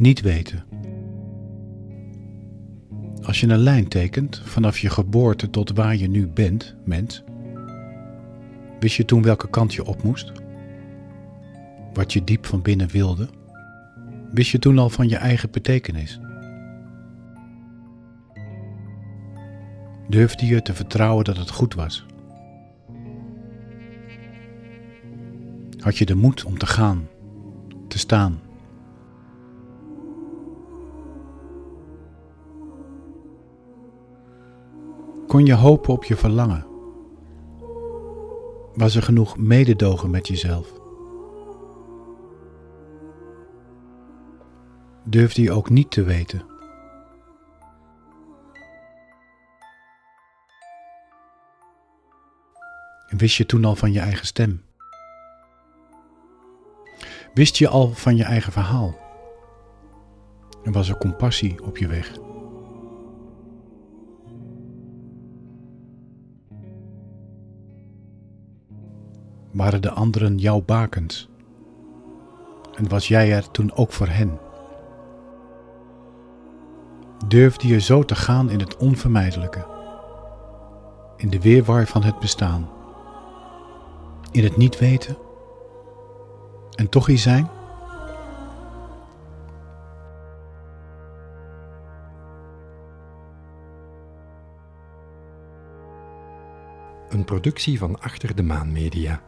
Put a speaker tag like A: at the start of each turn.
A: niet weten. Als je een lijn tekent vanaf je geboorte tot waar je nu bent, mens, wist je toen welke kant je op moest? Wat je diep van binnen wilde? Wist je toen al van je eigen betekenis? Durfde je te vertrouwen dat het goed was? Had je de moed om te gaan, te staan? Kon je hopen op je verlangen? Was er genoeg mededogen met jezelf? Durfde je ook niet te weten? Wist je toen al van je eigen stem? Wist je al van je eigen verhaal? En was er compassie op je weg? Waren de anderen jouw bakens? En was jij er toen ook voor hen? Durfde je zo te gaan in het onvermijdelijke, in de weerwar van het bestaan, in het niet weten en toch iets zijn?
B: Een productie van Achter de Maan Media.